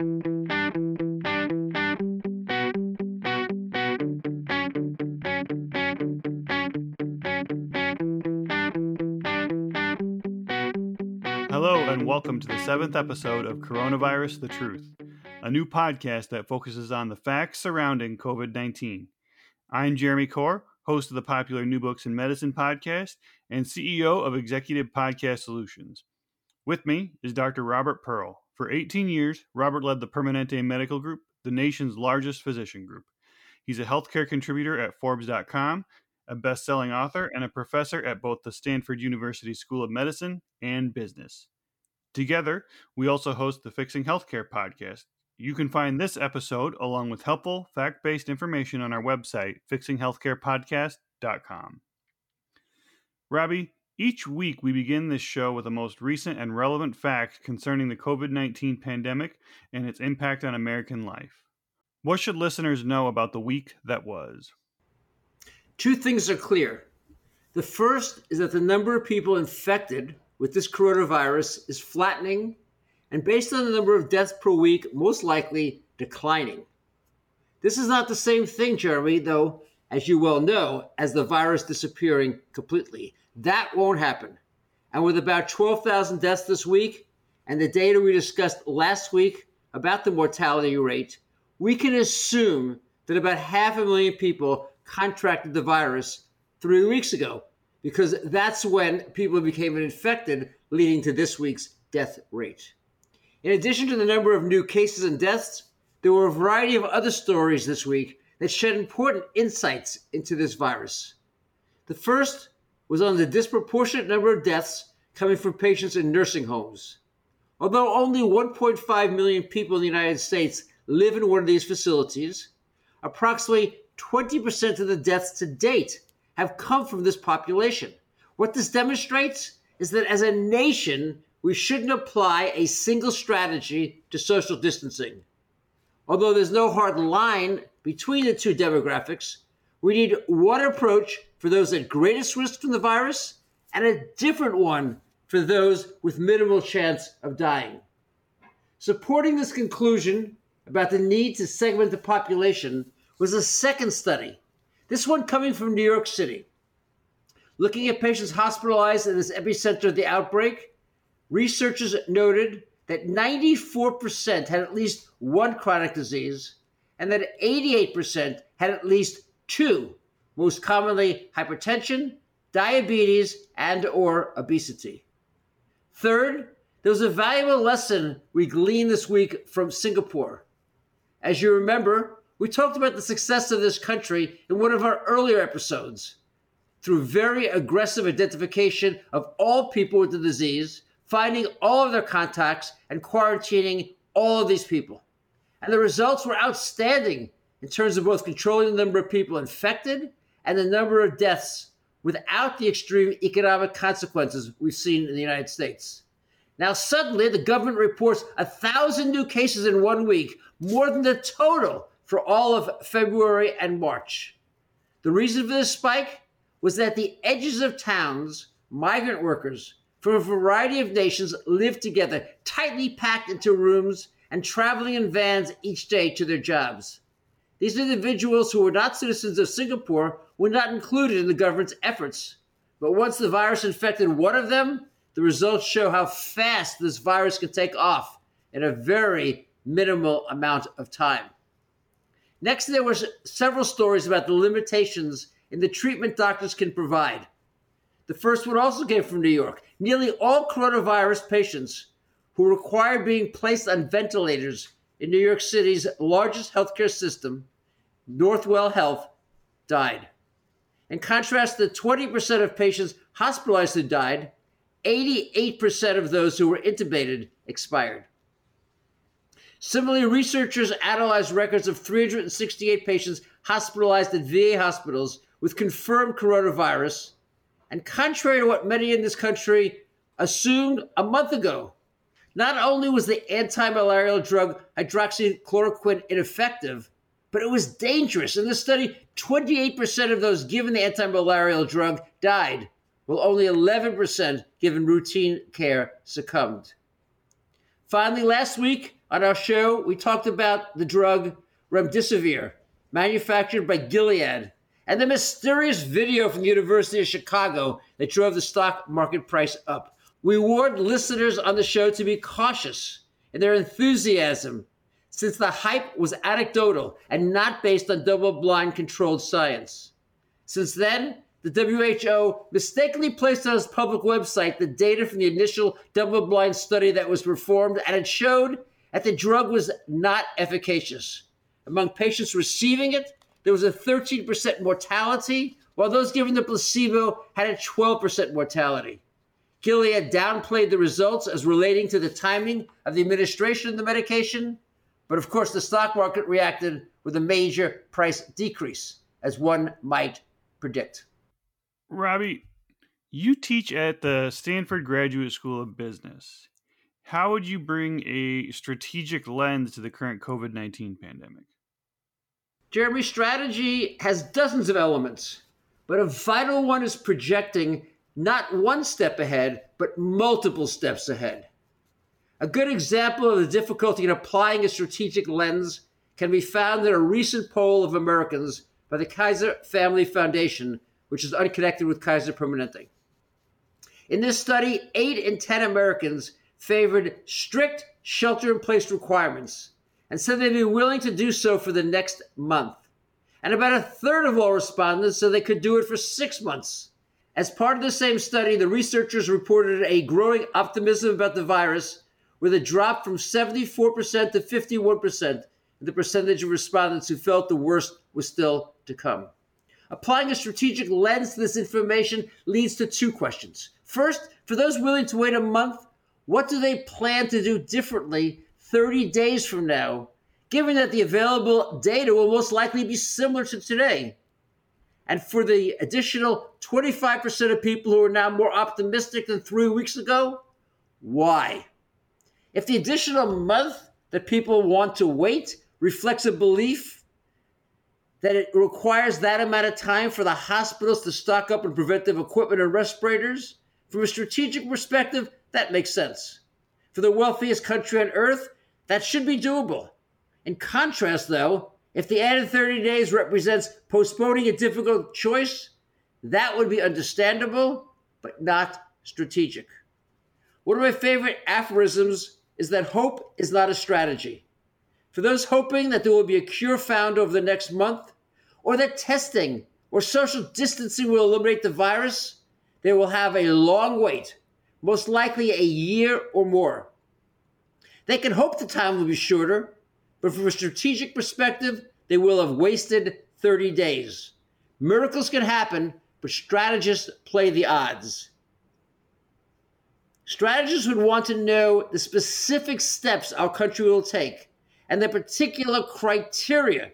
Hello, and welcome to the seventh episode of Coronavirus The Truth, a new podcast that focuses on the facts surrounding COVID 19. I'm Jeremy Corr, host of the popular New Books in Medicine podcast and CEO of Executive Podcast Solutions. With me is Dr. Robert Pearl. For 18 years, Robert led the Permanente Medical Group, the nation's largest physician group. He's a healthcare contributor at Forbes.com, a best selling author, and a professor at both the Stanford University School of Medicine and Business. Together, we also host the Fixing Healthcare podcast, you can find this episode along with helpful, fact based information on our website, fixinghealthcarepodcast.com. Robbie, each week we begin this show with the most recent and relevant facts concerning the COVID 19 pandemic and its impact on American life. What should listeners know about the week that was? Two things are clear. The first is that the number of people infected with this coronavirus is flattening and based on the number of deaths per week, most likely declining. This is not the same thing, Jeremy, though, as you well know, as the virus disappearing completely. That won't happen. And with about 12,000 deaths this week and the data we discussed last week about the mortality rate, we can assume that about half a million people contracted the virus three weeks ago, because that's when people became infected, leading to this week's death rate. In addition to the number of new cases and deaths, there were a variety of other stories this week that shed important insights into this virus. The first was on the disproportionate number of deaths coming from patients in nursing homes. Although only 1.5 million people in the United States live in one of these facilities, approximately 20% of the deaths to date have come from this population. What this demonstrates is that as a nation, we shouldn't apply a single strategy to social distancing. Although there's no hard line between the two demographics, we need one approach for those at greatest risk from the virus and a different one for those with minimal chance of dying. Supporting this conclusion about the need to segment the population was a second study, this one coming from New York City. Looking at patients hospitalized in this epicenter of the outbreak, researchers noted that 94% had at least one chronic disease and that 88% had at least two, most commonly hypertension, diabetes, and or obesity. Third, there was a valuable lesson we gleaned this week from Singapore. As you remember, we talked about the success of this country in one of our earlier episodes. Through very aggressive identification of all people with the disease, finding all of their contacts and quarantining all of these people. And the results were outstanding in terms of both controlling the number of people infected and the number of deaths without the extreme economic consequences we've seen in the United States. Now, suddenly, the government reports a thousand new cases in one week, more than the total for all of February and March. The reason for this spike was that the edges of towns, migrant workers, from a variety of nations lived together, tightly packed into rooms and traveling in vans each day to their jobs. These individuals who were not citizens of Singapore were not included in the government's efforts. But once the virus infected one of them, the results show how fast this virus can take off in a very minimal amount of time. Next, there were several stories about the limitations in the treatment doctors can provide. The first one also came from New York. Nearly all coronavirus patients who require being placed on ventilators in New York City's largest healthcare system, Northwell Health, died. In contrast, the 20% of patients hospitalized who died, 88% of those who were intubated expired. Similarly, researchers analyzed records of 368 patients hospitalized at VA hospitals with confirmed coronavirus and contrary to what many in this country assumed a month ago, not only was the anti malarial drug hydroxychloroquine ineffective, but it was dangerous. In this study, 28% of those given the anti malarial drug died, while only 11% given routine care succumbed. Finally, last week, On our show, we talked about the drug remdesivir, manufactured by Gilead, and the mysterious video from the University of Chicago that drove the stock market price up. We warned listeners on the show to be cautious in their enthusiasm since the hype was anecdotal and not based on double blind controlled science. Since then, the WHO mistakenly placed on its public website the data from the initial double blind study that was performed, and it showed that the drug was not efficacious. Among patients receiving it, there was a 13% mortality, while those given the placebo had a 12% mortality. Gilead downplayed the results as relating to the timing of the administration of the medication, but of course, the stock market reacted with a major price decrease, as one might predict. Robbie, you teach at the Stanford Graduate School of Business. How would you bring a strategic lens to the current COVID 19 pandemic? Jeremy, strategy has dozens of elements, but a vital one is projecting not one step ahead, but multiple steps ahead. A good example of the difficulty in applying a strategic lens can be found in a recent poll of Americans by the Kaiser Family Foundation, which is unconnected with Kaiser Permanente. In this study, 8 in 10 Americans favored strict shelter in place requirements and said they'd be willing to do so for the next month. And about a third of all respondents said they could do it for six months. As part of the same study, the researchers reported a growing optimism about the virus with a drop from 74% to 51% in the percentage of respondents who felt the worst was still to come. Applying a strategic lens to this information leads to two questions. First, for those willing to wait a month, what do they plan to do differently 30 days from now, given that the available data will most likely be similar to today? And for the additional 25% of people who are now more optimistic than three weeks ago, why? If the additional month that people want to wait reflects a belief that it requires that amount of time for the hospitals to stock up on preventive equipment and respirators, from a strategic perspective, that makes sense. For the wealthiest country on earth, that should be doable. In contrast, though, if the added 30 days represents postponing a difficult choice, that would be understandable, but not strategic. One of my favorite aphorisms is that hope is not a strategy. For those hoping that there will be a cure found over the next month, or that testing or social distancing will eliminate the virus, they will have a long wait, most likely a year or more. They can hope the time will be shorter, but from a strategic perspective, they will have wasted 30 days. Miracles can happen, but strategists play the odds. Strategists would want to know the specific steps our country will take and the particular criteria,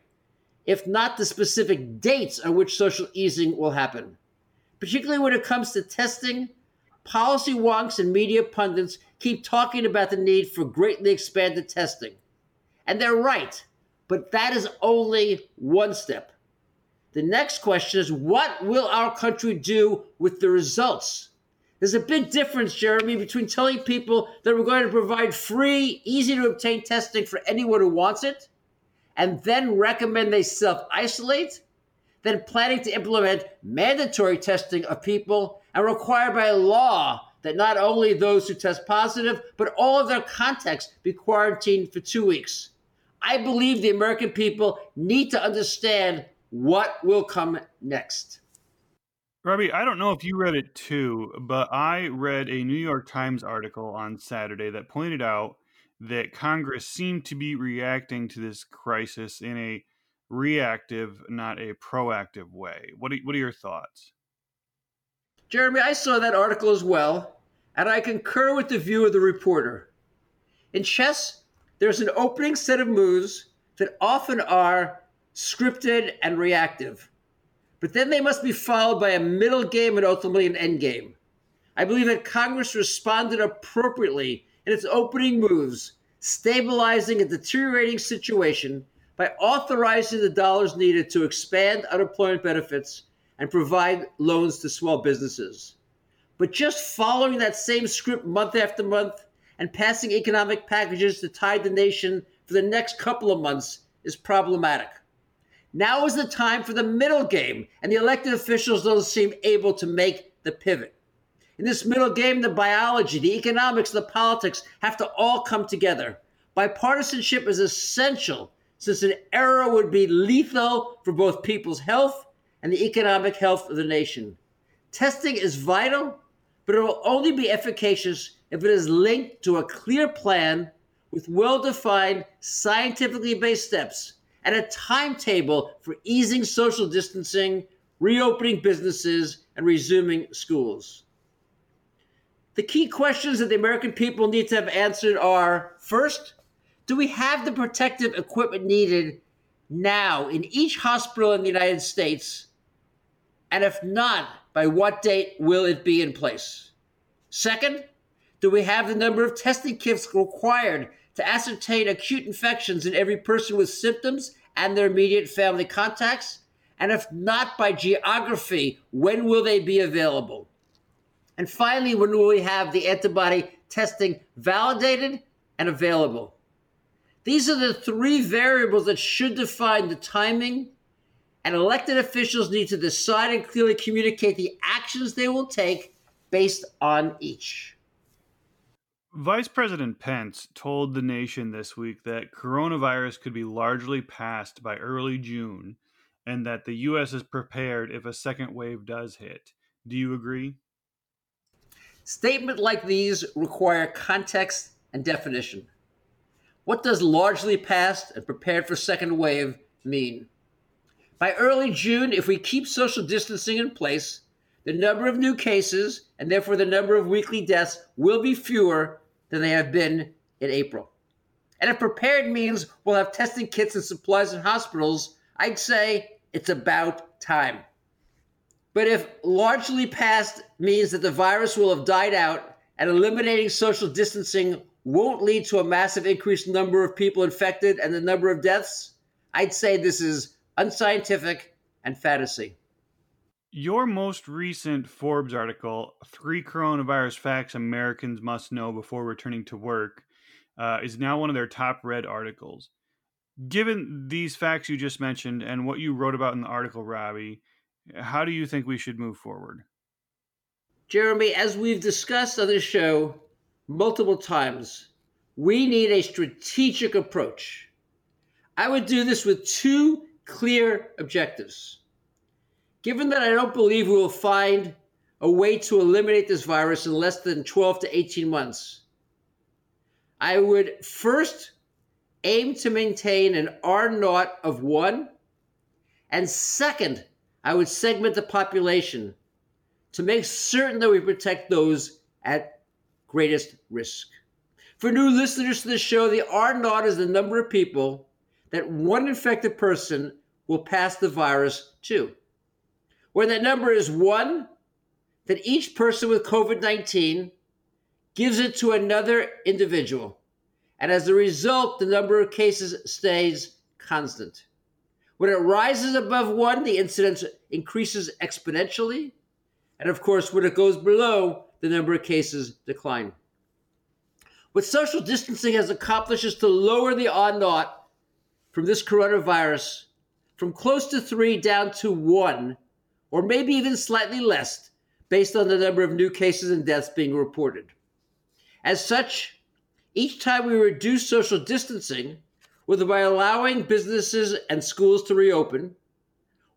if not the specific dates on which social easing will happen. Particularly when it comes to testing, policy wonks and media pundits keep talking about the need for greatly expanded testing. And they're right, but that is only one step. The next question is what will our country do with the results? There's a big difference, Jeremy, between telling people that we're going to provide free, easy to obtain testing for anyone who wants it, and then recommend they self isolate, than planning to implement mandatory testing of people and require by law that not only those who test positive, but all of their contacts be quarantined for two weeks. I believe the American people need to understand what will come next. Robbie, I don't know if you read it too, but I read a New York Times article on Saturday that pointed out that Congress seemed to be reacting to this crisis in a reactive, not a proactive way. What are, what are your thoughts? Jeremy, I saw that article as well, and I concur with the view of the reporter. In chess, there's an opening set of moves that often are scripted and reactive but then they must be followed by a middle game and ultimately an end game. I believe that Congress responded appropriately in its opening moves, stabilizing a deteriorating situation by authorizing the dollars needed to expand unemployment benefits and provide loans to small businesses. But just following that same script month after month and passing economic packages to tide the nation for the next couple of months is problematic. Now is the time for the middle game, and the elected officials don't seem able to make the pivot. In this middle game, the biology, the economics, the politics have to all come together. Bipartisanship is essential since an error would be lethal for both people's health and the economic health of the nation. Testing is vital, but it will only be efficacious if it is linked to a clear plan with well defined, scientifically based steps and a timetable for easing social distancing, reopening businesses, and resuming schools. The key questions that the American people need to have answered are first, do we have the protective equipment needed now in each hospital in the United States? And if not, by what date will it be in place? Second, do we have the number of testing kits required to ascertain acute infections in every person with symptoms and their immediate family contacts? And if not by geography, when will they be available? And finally, when will we have the antibody testing validated and available? These are the three variables that should define the timing, and elected officials need to decide and clearly communicate the actions they will take based on each. Vice President Pence told the nation this week that coronavirus could be largely past by early June and that the U.S. is prepared if a second wave does hit. Do you agree? Statements like these require context and definition. What does largely past and prepared for second wave mean? By early June, if we keep social distancing in place, the number of new cases and therefore the number of weekly deaths will be fewer than they have been in April. And if prepared means we'll have testing kits and supplies in hospitals, I'd say it's about time. But if largely past means that the virus will have died out and eliminating social distancing won't lead to a massive increased number of people infected and the number of deaths, I'd say this is unscientific and fantasy. Your most recent Forbes article, Three Coronavirus Facts Americans Must Know Before Returning to Work, uh, is now one of their top read articles. Given these facts you just mentioned and what you wrote about in the article, Robbie, how do you think we should move forward? Jeremy, as we've discussed on this show multiple times, we need a strategic approach. I would do this with two clear objectives. Given that I don't believe we will find a way to eliminate this virus in less than 12 to 18 months, I would first aim to maintain an R naught of one. And second, I would segment the population to make certain that we protect those at greatest risk. For new listeners to the show, the R naught is the number of people that one infected person will pass the virus to where that number is one, that each person with COVID 19 gives it to another individual. And as a result, the number of cases stays constant. When it rises above one, the incidence increases exponentially. And of course, when it goes below, the number of cases decline. What social distancing has accomplished is to lower the R naught from this coronavirus from close to three down to one or maybe even slightly less based on the number of new cases and deaths being reported. As such, each time we reduce social distancing, whether by allowing businesses and schools to reopen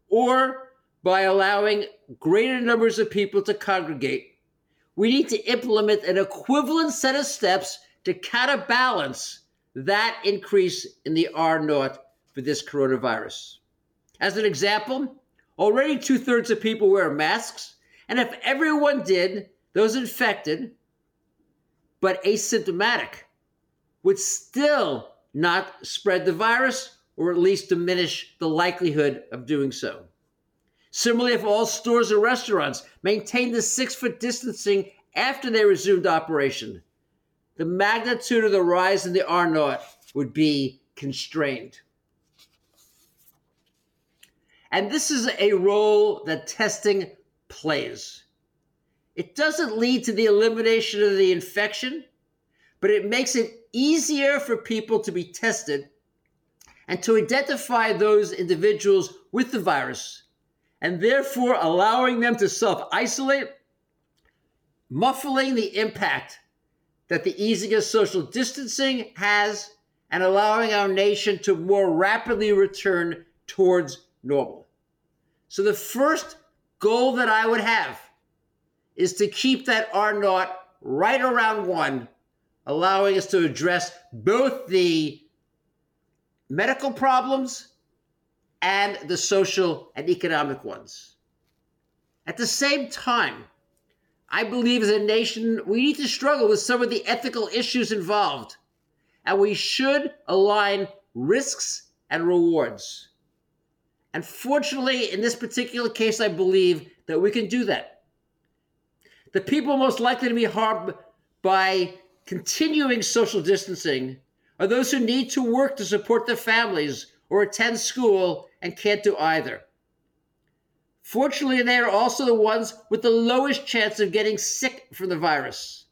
or by allowing greater numbers of people to congregate, we need to implement an equivalent set of steps to counterbalance that increase in the R naught for this coronavirus. As an example, Already two thirds of people wear masks. And if everyone did, those infected but asymptomatic would still not spread the virus or at least diminish the likelihood of doing so. Similarly, if all stores and restaurants maintained the six foot distancing after they resumed operation, the magnitude of the rise in the R naught would be constrained. And this is a role that testing plays. It doesn't lead to the elimination of the infection, but it makes it easier for people to be tested and to identify those individuals with the virus, and therefore allowing them to self isolate, muffling the impact that the easing of social distancing has, and allowing our nation to more rapidly return towards normal. So, the first goal that I would have is to keep that R naught right around one, allowing us to address both the medical problems and the social and economic ones. At the same time, I believe as a nation, we need to struggle with some of the ethical issues involved, and we should align risks and rewards. And fortunately, in this particular case, I believe that we can do that. The people most likely to be harmed by continuing social distancing are those who need to work to support their families or attend school and can't do either. Fortunately, they are also the ones with the lowest chance of getting sick from the virus.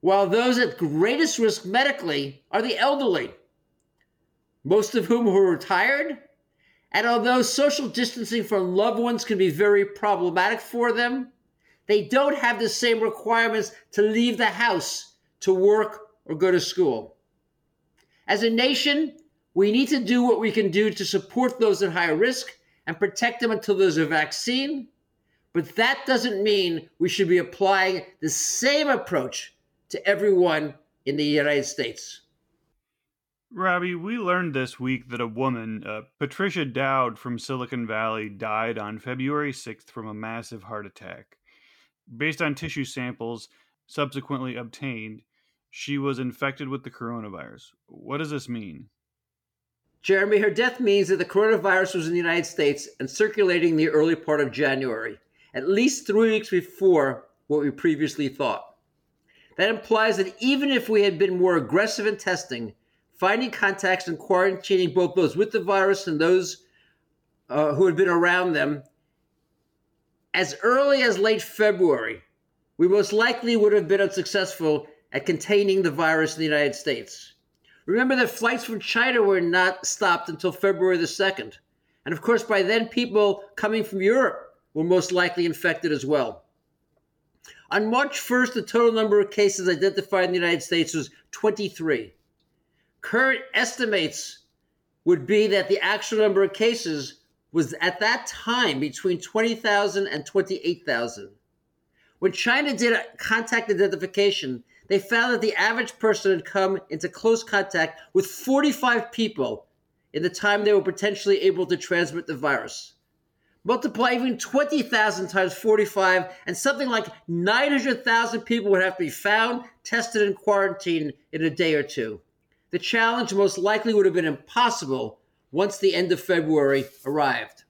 While those at greatest risk medically are the elderly, most of whom are retired. And although social distancing from loved ones can be very problematic for them, they don't have the same requirements to leave the house to work or go to school. As a nation, we need to do what we can do to support those at higher risk and protect them until there's a vaccine. But that doesn't mean we should be applying the same approach to everyone in the United States. Robbie, we learned this week that a woman, uh, Patricia Dowd from Silicon Valley, died on February 6th from a massive heart attack. Based on tissue samples subsequently obtained, she was infected with the coronavirus. What does this mean? Jeremy, her death means that the coronavirus was in the United States and circulating in the early part of January, at least three weeks before what we previously thought. That implies that even if we had been more aggressive in testing, finding contacts and quarantining both those with the virus and those uh, who had been around them, as early as late February, we most likely would have been unsuccessful at containing the virus in the United States. Remember that flights from China were not stopped until February the 2nd. And of course, by then, people coming from Europe were most likely infected as well. On March 1st, the total number of cases identified in the United States was 23. Current estimates would be that the actual number of cases was at that time between 20,000 and 28,000. When China did contact identification, they found that the average person had come into close contact with 45 people in the time they were potentially able to transmit the virus. Multiply even 20,000 times 45, and something like 900,000 people would have to be found, tested, and quarantined in a day or two. The challenge most likely would have been impossible once the end of February arrived.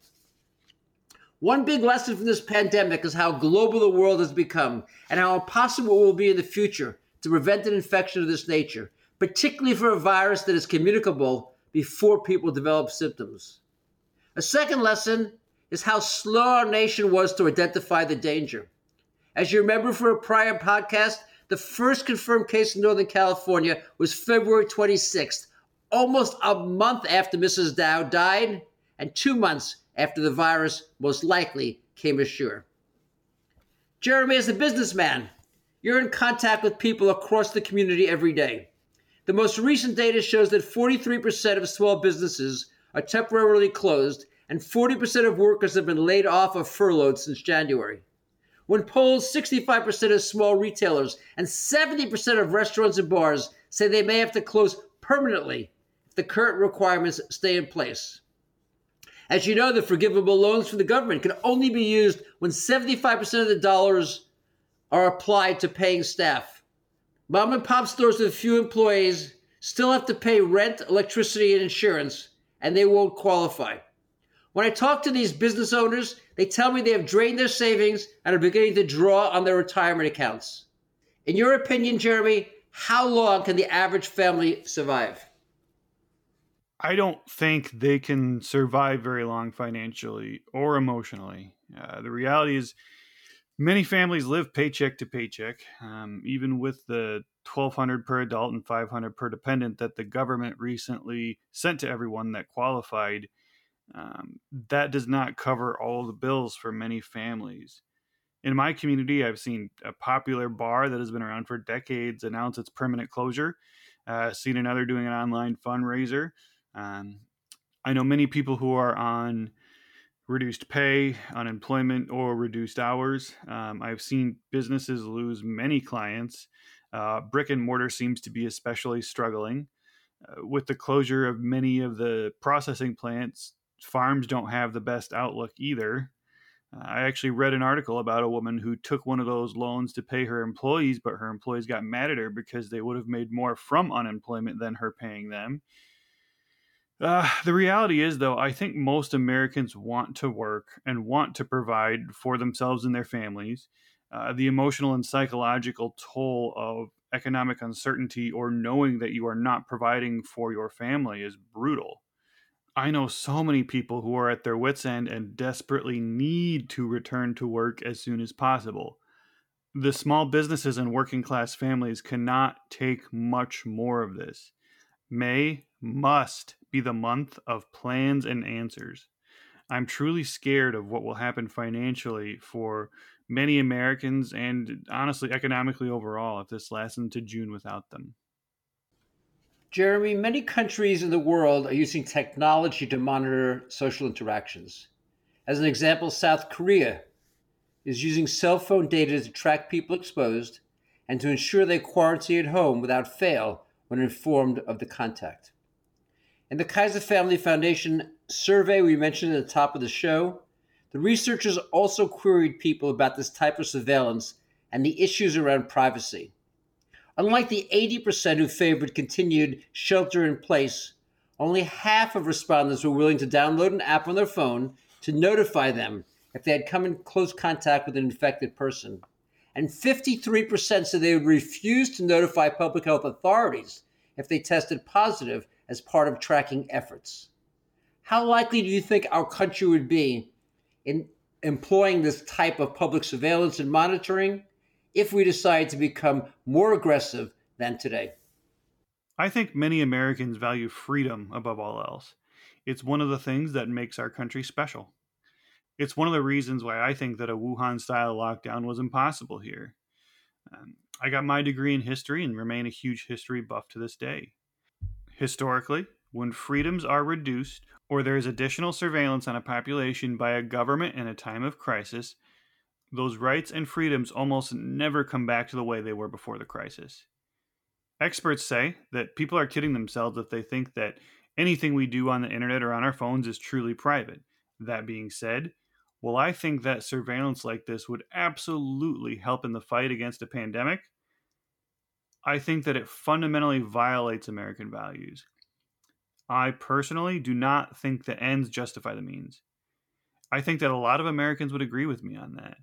One big lesson from this pandemic is how global the world has become and how impossible it will be in the future to prevent an infection of this nature, particularly for a virus that is communicable before people develop symptoms. A second lesson is how slow our nation was to identify the danger. As you remember from a prior podcast, the first confirmed case in Northern California was February 26th, almost a month after Mrs. Dowd died, and two months after the virus most likely came ashore. Jeremy is a businessman you're in contact with people across the community every day. The most recent data shows that 43% of small businesses are temporarily closed and 40% of workers have been laid off or furloughed since January. When polled, 65% of small retailers and 70% of restaurants and bars say they may have to close permanently if the current requirements stay in place. As you know, the forgivable loans from the government can only be used when 75% of the dollars are applied to paying staff. Mom and pop stores with few employees still have to pay rent, electricity, and insurance, and they won't qualify. When I talk to these business owners, they tell me they have drained their savings and are beginning to draw on their retirement accounts. In your opinion, Jeremy, how long can the average family survive? I don't think they can survive very long financially or emotionally. Uh, the reality is, Many families live paycheck to paycheck, um, even with the 1200 per adult and 500 per dependent that the government recently sent to everyone that qualified. Um, that does not cover all the bills for many families. In my community, I've seen a popular bar that has been around for decades announce its permanent closure. Uh, seen another doing an online fundraiser. Um, I know many people who are on reduced pay, unemployment, or reduced hours. Um, I've seen businesses lose many clients. Uh, brick and mortar seems to be especially struggling. Uh, with the closure of many of the processing plants, farms don't have the best outlook either. Uh, I actually read an article about a woman who took one of those loans to pay her employees, but her employees got mad at her because they would have made more from unemployment than her paying them. Uh, the reality is, though, I think most Americans want to work and want to provide for themselves and their families. Uh, the emotional and psychological toll of economic uncertainty or knowing that you are not providing for your family is brutal. I know so many people who are at their wits' end and desperately need to return to work as soon as possible. The small businesses and working class families cannot take much more of this. May must be the month of plans and answers. I'm truly scared of what will happen financially for many Americans and honestly economically overall if this lasts into June without them. Jeremy, many countries in the world are using technology to monitor social interactions. As an example, South Korea is using cell phone data to track people exposed and to ensure they quarantine at home without fail when informed of the contact. In the Kaiser Family Foundation survey we mentioned at the top of the show, the researchers also queried people about this type of surveillance and the issues around privacy. Unlike the 80% who favored continued shelter in place, only half of respondents were willing to download an app on their phone to notify them if they had come in close contact with an infected person. And 53% said they would refuse to notify public health authorities if they tested positive as part of tracking efforts. How likely do you think our country would be in employing this type of public surveillance and monitoring if we decide to become more aggressive than today. I think many Americans value freedom above all else. It's one of the things that makes our country special. It's one of the reasons why I think that a Wuhan style lockdown was impossible here. Um, I got my degree in history and remain a huge history buff to this day. Historically, when freedoms are reduced or there is additional surveillance on a population by a government in a time of crisis, those rights and freedoms almost never come back to the way they were before the crisis. Experts say that people are kidding themselves if they think that anything we do on the internet or on our phones is truly private. That being said, well, I think that surveillance like this would absolutely help in the fight against a pandemic. I think that it fundamentally violates American values. I personally do not think the ends justify the means. I think that a lot of Americans would agree with me on that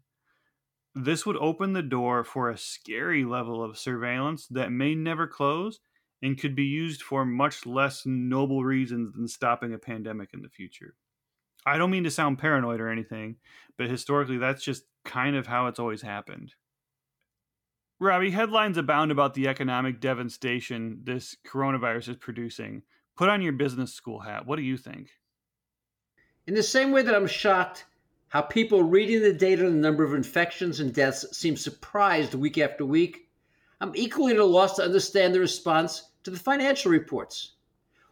this would open the door for a scary level of surveillance that may never close and could be used for much less noble reasons than stopping a pandemic in the future. I don't mean to sound paranoid or anything, but historically, that's just kind of how it's always happened. Robbie, headlines abound about the economic devastation this coronavirus is producing. Put on your business school hat. What do you think? In the same way that I'm shocked how people reading the data on the number of infections and deaths seem surprised week after week. I'm equally at a loss to understand the response to the financial reports.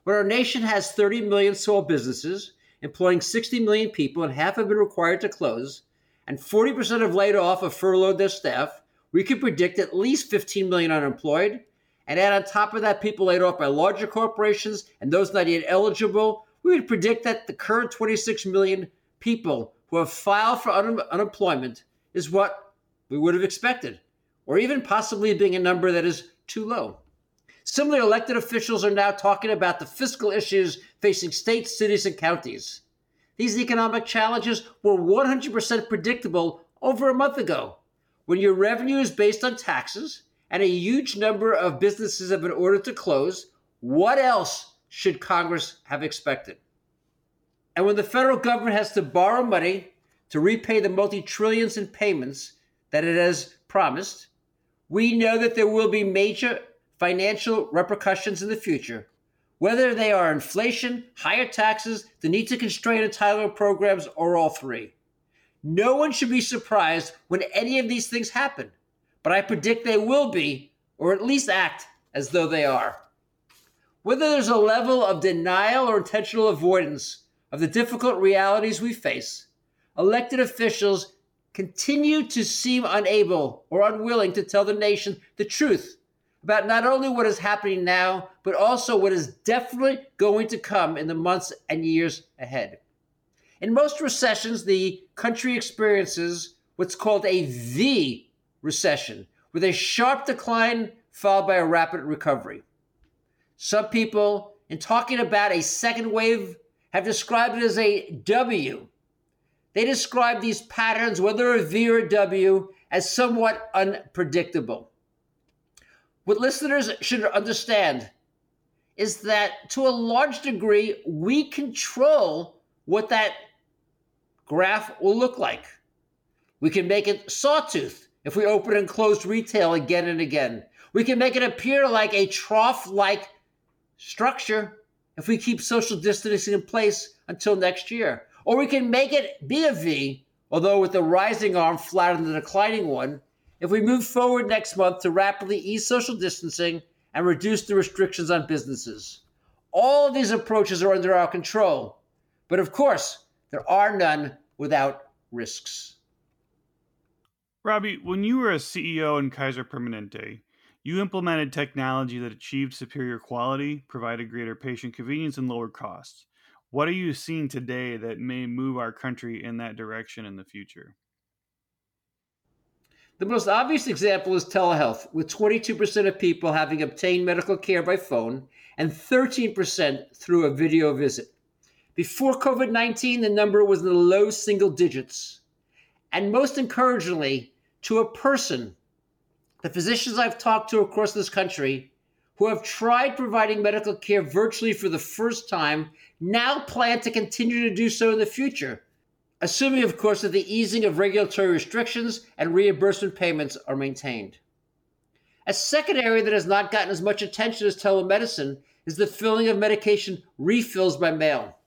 When our nation has 30 million small businesses employing 60 million people and half have been required to close, and 40% have laid off or furloughed their staff, we could predict at least 15 million unemployed. And add on top of that, people laid off by larger corporations and those not yet eligible, we would predict that the current 26 million people who have filed for un- unemployment is what we would have expected, or even possibly being a number that is too low. Similarly, elected officials are now talking about the fiscal issues facing states, cities, and counties. These economic challenges were 100% predictable over a month ago. When your revenue is based on taxes and a huge number of businesses have been ordered to close, what else should Congress have expected? And when the federal government has to borrow money to repay the multi trillions in payments that it has promised. We know that there will be major financial repercussions in the future, whether they are inflation, higher taxes, the need to constrain entitlement programs, or all three. No one should be surprised when any of these things happen, but I predict they will be, or at least act as though they are. Whether there's a level of denial or intentional avoidance of the difficult realities we face, elected officials continue to seem unable or unwilling to tell the nation the truth about not only what is happening now, but also what is definitely going to come in the months and years ahead. In most recessions, the country experiences what's called a V recession, with a sharp decline followed by a rapid recovery. Some people, in talking about a second wave, have described it as a W. They describe these patterns, whether a V or a W, as somewhat unpredictable. What listeners should understand is that to a large degree, we control what that graph will look like. We can make it sawtooth if we open and close retail again and again. We can make it appear like a trough like structure if we keep social distancing in place until next year. Or we can make it be a V, although with the rising arm flatter than the declining one, if we move forward next month to rapidly ease social distancing and reduce the restrictions on businesses. All these approaches are under our control. But of course, there are none without risks. Robbie, when you were a CEO in Kaiser Permanente, you implemented technology that achieved superior quality, provided greater patient convenience, and lower costs. What are you seeing today that may move our country in that direction in the future? The most obvious example is telehealth, with 22% of people having obtained medical care by phone and 13% through a video visit. Before COVID 19, the number was in the low single digits. And most encouragingly, to a person, the physicians I've talked to across this country who have tried providing medical care virtually for the first time now plan to continue to do so in the future assuming, of course, that the easing of regulatory restrictions and reimbursement payments are maintained. A second area that has not gotten as much attention as telemedicine is the filling of medication refills by mail.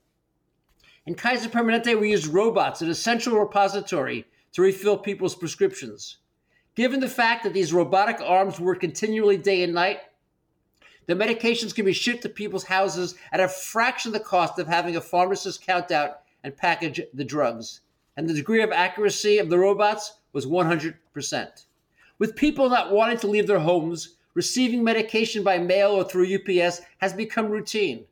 In Kaiser Permanente, we use robots, an essential repository, to refill people's prescriptions. Given the fact that these robotic arms work continually day and night, the medications can be shipped to people's houses at a fraction of the cost of having a pharmacist count out and package the drugs. And the degree of accuracy of the robots was 100%. With people not wanting to leave their homes, receiving medication by mail or through UPS has become routine.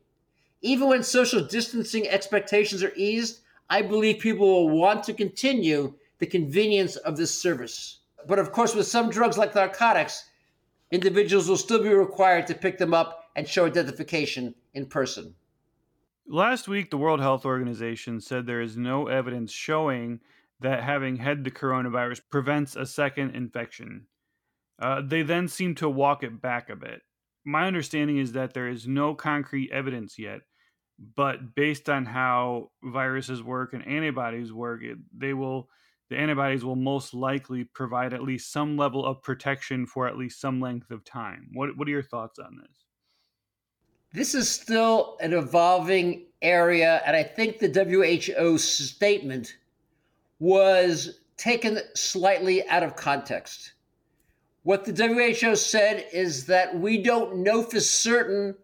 Even when social distancing expectations are eased, I believe people will want to continue the convenience of this service. But of course, with some drugs like narcotics, individuals will still be required to pick them up and show identification in person. Last week, the World Health Organization said there is no evidence showing that having had the coronavirus prevents a second infection. Uh, they then seem to walk it back a bit. My understanding is that there is no concrete evidence yet, but based on how viruses work and antibodies work, it, they will the antibodies will most likely provide at least some level of protection for at least some length of time. What what are your thoughts on this? This is still an evolving area, and I think the WHO statement was taken slightly out of context. What the WHO said is that we don't know for certain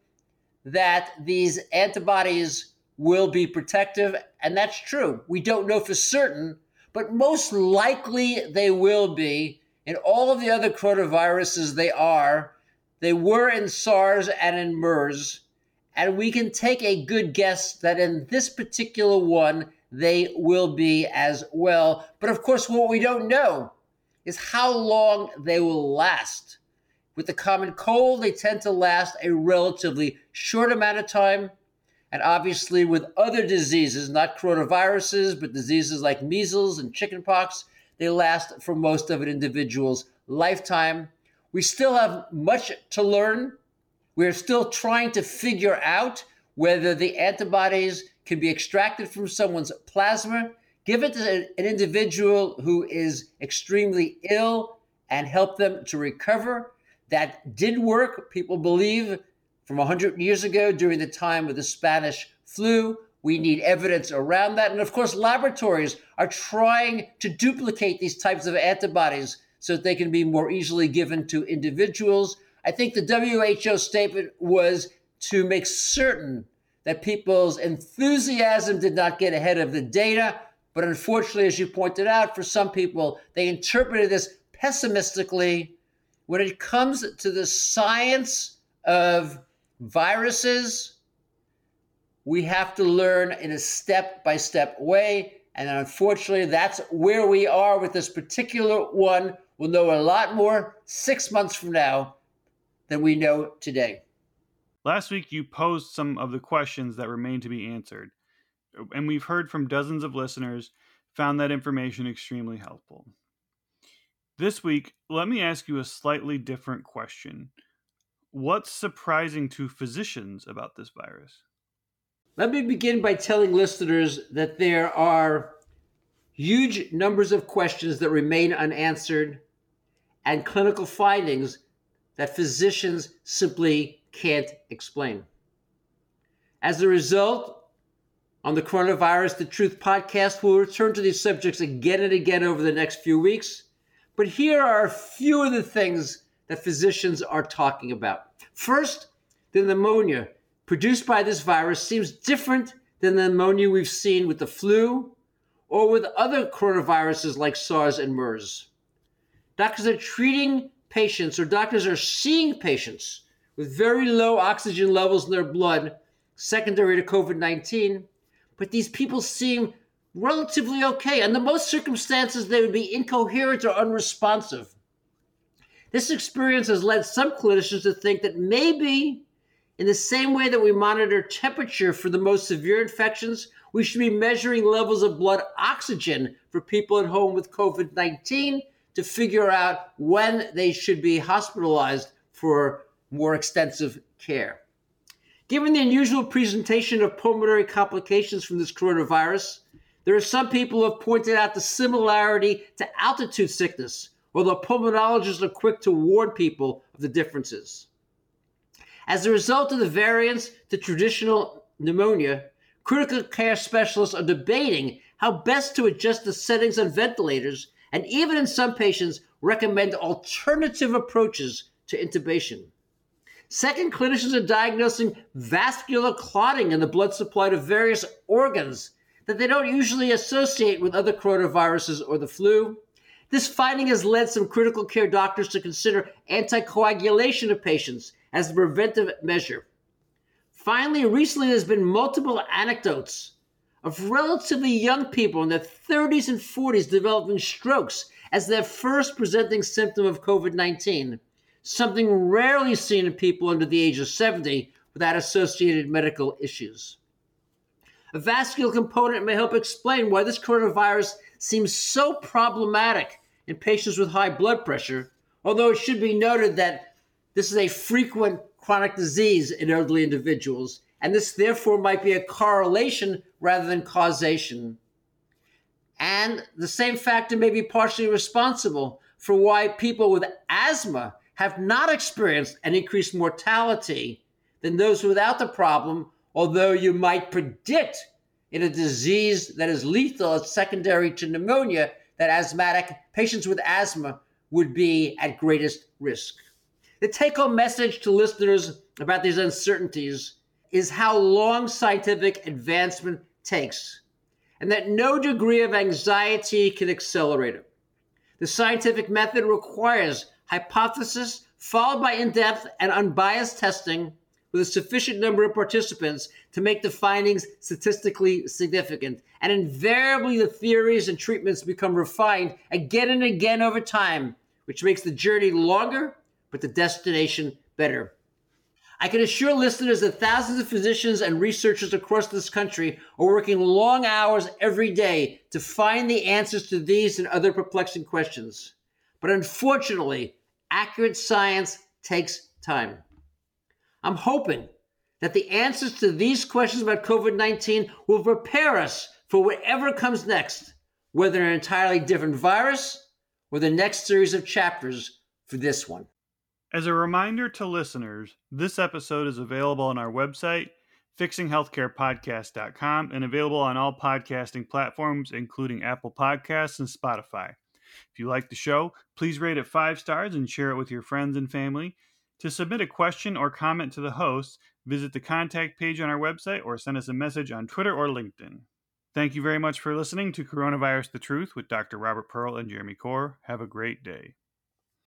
that these antibodies will be protective, and that's true. We don't know for certain, but most likely they will be. In all of the other coronaviruses, they are. They were in SARS and in MERS. And we can take a good guess that in this particular one, they will be as well. But of course, what we don't know is how long they will last. With the common cold, they tend to last a relatively short amount of time. And obviously, with other diseases, not coronaviruses, but diseases like measles and chickenpox, they last for most of an individual's lifetime. We still have much to learn. We're still trying to figure out whether the antibodies can be extracted from someone's plasma, give it to an individual who is extremely ill and help them to recover. That did work, people believe, from 100 years ago during the time of the Spanish flu. We need evidence around that. And of course, laboratories are trying to duplicate these types of antibodies so that they can be more easily given to individuals. I think the WHO statement was to make certain that people's enthusiasm did not get ahead of the data. But unfortunately, as you pointed out, for some people, they interpreted this pessimistically. When it comes to the science of viruses, we have to learn in a step by step way. And unfortunately, that's where we are with this particular one. We'll know a lot more six months from now than we know today. Last week, you posed some of the questions that remain to be answered, and we've heard from dozens of listeners, found that information extremely helpful. This week, let me ask you a slightly different question. What's surprising to physicians about this virus? Let me begin by telling listeners that there are huge numbers of questions that remain unanswered and clinical findings that physicians simply can't explain. As a result, on the Coronavirus The Truth podcast, we'll return to these subjects again and again over the next few weeks. But here are a few of the things that physicians are talking about. First, the pneumonia produced by this virus seems different than the pneumonia we've seen with the flu or with other coronaviruses like SARS and MERS. Doctors are treating patients, or doctors are seeing patients with very low oxygen levels in their blood, secondary to COVID 19, but these people seem relatively okay. Under most circumstances, they would be incoherent or unresponsive. This experience has led some clinicians to think that maybe, in the same way that we monitor temperature for the most severe infections, we should be measuring levels of blood oxygen for people at home with COVID 19 to figure out when they should be hospitalized for more extensive care. Given the unusual presentation of pulmonary complications from this coronavirus, there are some people who have pointed out the similarity to altitude sickness, although pulmonologists are quick to warn people of the differences. As a result of the variants to traditional pneumonia, critical care specialists are debating how best to adjust the settings on ventilators and even in some patients recommend alternative approaches to intubation. Second, clinicians are diagnosing vascular clotting in the blood supply to various organs that they don't usually associate with other coronaviruses or the flu. This finding has led some critical care doctors to consider anticoagulation of patients as a preventive measure. Finally, recently there's been multiple anecdotes of relatively young people in their 30s and 40s developing strokes as their first presenting symptom of COVID 19, something rarely seen in people under the age of 70 without associated medical issues. A vascular component may help explain why this coronavirus seems so problematic in patients with high blood pressure, although it should be noted that this is a frequent chronic disease in elderly individuals and this therefore might be a correlation rather than causation. And the same factor may be partially responsible for why people with asthma have not experienced an increased mortality than those without the problem, although you might predict in a disease that is lethal as secondary to pneumonia that asthmatic patients with asthma would be at greatest risk. The take home message to listeners about these uncertainties is how long scientific advancement takes, and that no degree of anxiety can accelerate it. The scientific method requires hypothesis followed by in depth and unbiased testing with a sufficient number of participants to make the findings statistically significant. And invariably, the theories and treatments become refined again and again over time, which makes the journey longer, but the destination better. I can assure listeners that thousands of physicians and researchers across this country are working long hours every day to find the answers to these and other perplexing questions. But unfortunately, accurate science takes time. I'm hoping that the answers to these questions about COVID 19 will prepare us for whatever comes next, whether an entirely different virus or the next series of chapters for this one. As a reminder to listeners, this episode is available on our website, fixinghealthcarepodcast.com, and available on all podcasting platforms, including Apple Podcasts and Spotify. If you like the show, please rate it five stars and share it with your friends and family. To submit a question or comment to the host, visit the contact page on our website or send us a message on Twitter or LinkedIn. Thank you very much for listening to Coronavirus the Truth with Dr. Robert Pearl and Jeremy Corr. Have a great day.